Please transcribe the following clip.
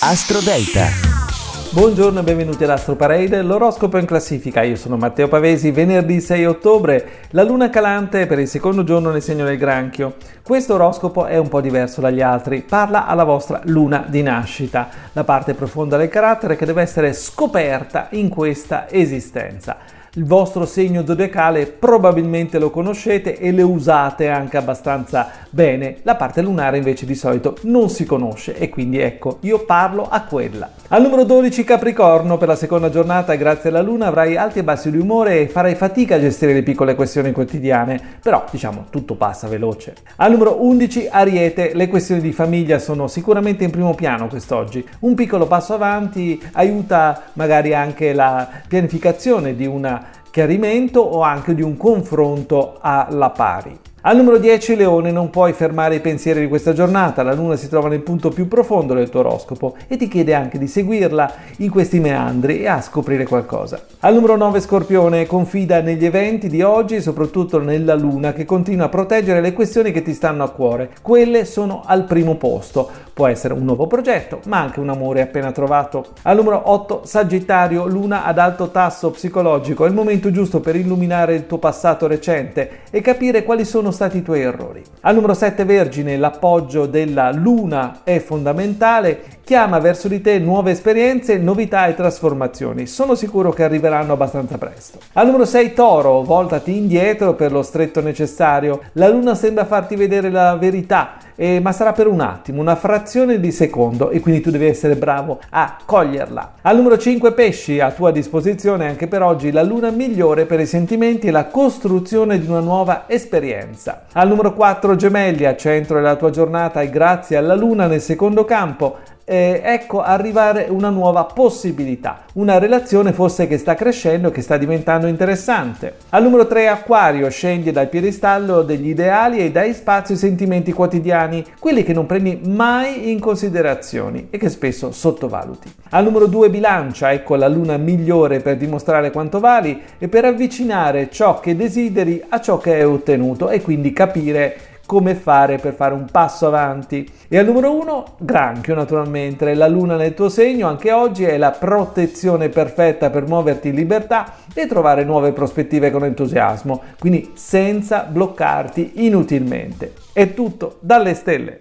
Astro Delta. Buongiorno e benvenuti all'Astro Parade, l'oroscopo in classifica. Io sono Matteo Pavesi, venerdì 6 ottobre, la luna calante per il secondo giorno nel segno del granchio. Questo oroscopo è un po' diverso dagli altri, parla alla vostra luna di nascita, la parte profonda del carattere che deve essere scoperta in questa esistenza il vostro segno zodiacale probabilmente lo conoscete e lo usate anche abbastanza bene. La parte lunare invece di solito non si conosce e quindi ecco, io parlo a quella. Al numero 12 Capricorno, per la seconda giornata grazie alla luna avrai alti e bassi di umore e farai fatica a gestire le piccole questioni quotidiane, però diciamo tutto passa veloce. Al numero 11 Ariete, le questioni di famiglia sono sicuramente in primo piano quest'oggi. Un piccolo passo avanti aiuta magari anche la pianificazione di un chiarimento o anche di un confronto alla pari. Al numero 10 Leone non puoi fermare i pensieri di questa giornata, la luna si trova nel punto più profondo del tuo oroscopo e ti chiede anche di seguirla in questi meandri e a scoprire qualcosa. Al numero 9 Scorpione confida negli eventi di oggi e soprattutto nella luna che continua a proteggere le questioni che ti stanno a cuore, quelle sono al primo posto. Può essere un nuovo progetto, ma anche un amore appena trovato. Al numero 8 Sagittario, luna ad alto tasso psicologico, è il momento giusto per illuminare il tuo passato recente e capire quali sono stati i tuoi errori. Al numero 7 Vergine, l'appoggio della Luna è fondamentale, chiama verso di te nuove esperienze, novità e trasformazioni. Sono sicuro che arriveranno abbastanza presto. Al numero 6 Toro, voltati indietro per lo stretto necessario. La Luna sembra farti vedere la verità eh, ma sarà per un attimo, una frazione di secondo e quindi tu devi essere bravo a coglierla. Al numero 5 pesci, a tua disposizione anche per oggi la luna migliore per i sentimenti e la costruzione di una nuova esperienza. Al numero 4 gemelli, a centro della tua giornata e grazie alla luna nel secondo campo, eh, ecco arrivare una nuova possibilità, una relazione forse che sta crescendo che sta diventando interessante. Al numero 3 Acquario scendi dal piedistallo degli ideali e dai spazio ai sentimenti quotidiani, quelli che non prendi mai in considerazione e che spesso sottovaluti. Al numero 2 Bilancia, ecco la luna migliore per dimostrare quanto vali e per avvicinare ciò che desideri a ciò che hai ottenuto e quindi capire come fare per fare un passo avanti. E al numero uno, granchio naturalmente, la luna nel tuo segno anche oggi è la protezione perfetta per muoverti in libertà e trovare nuove prospettive con entusiasmo, quindi senza bloccarti inutilmente. È tutto dalle stelle.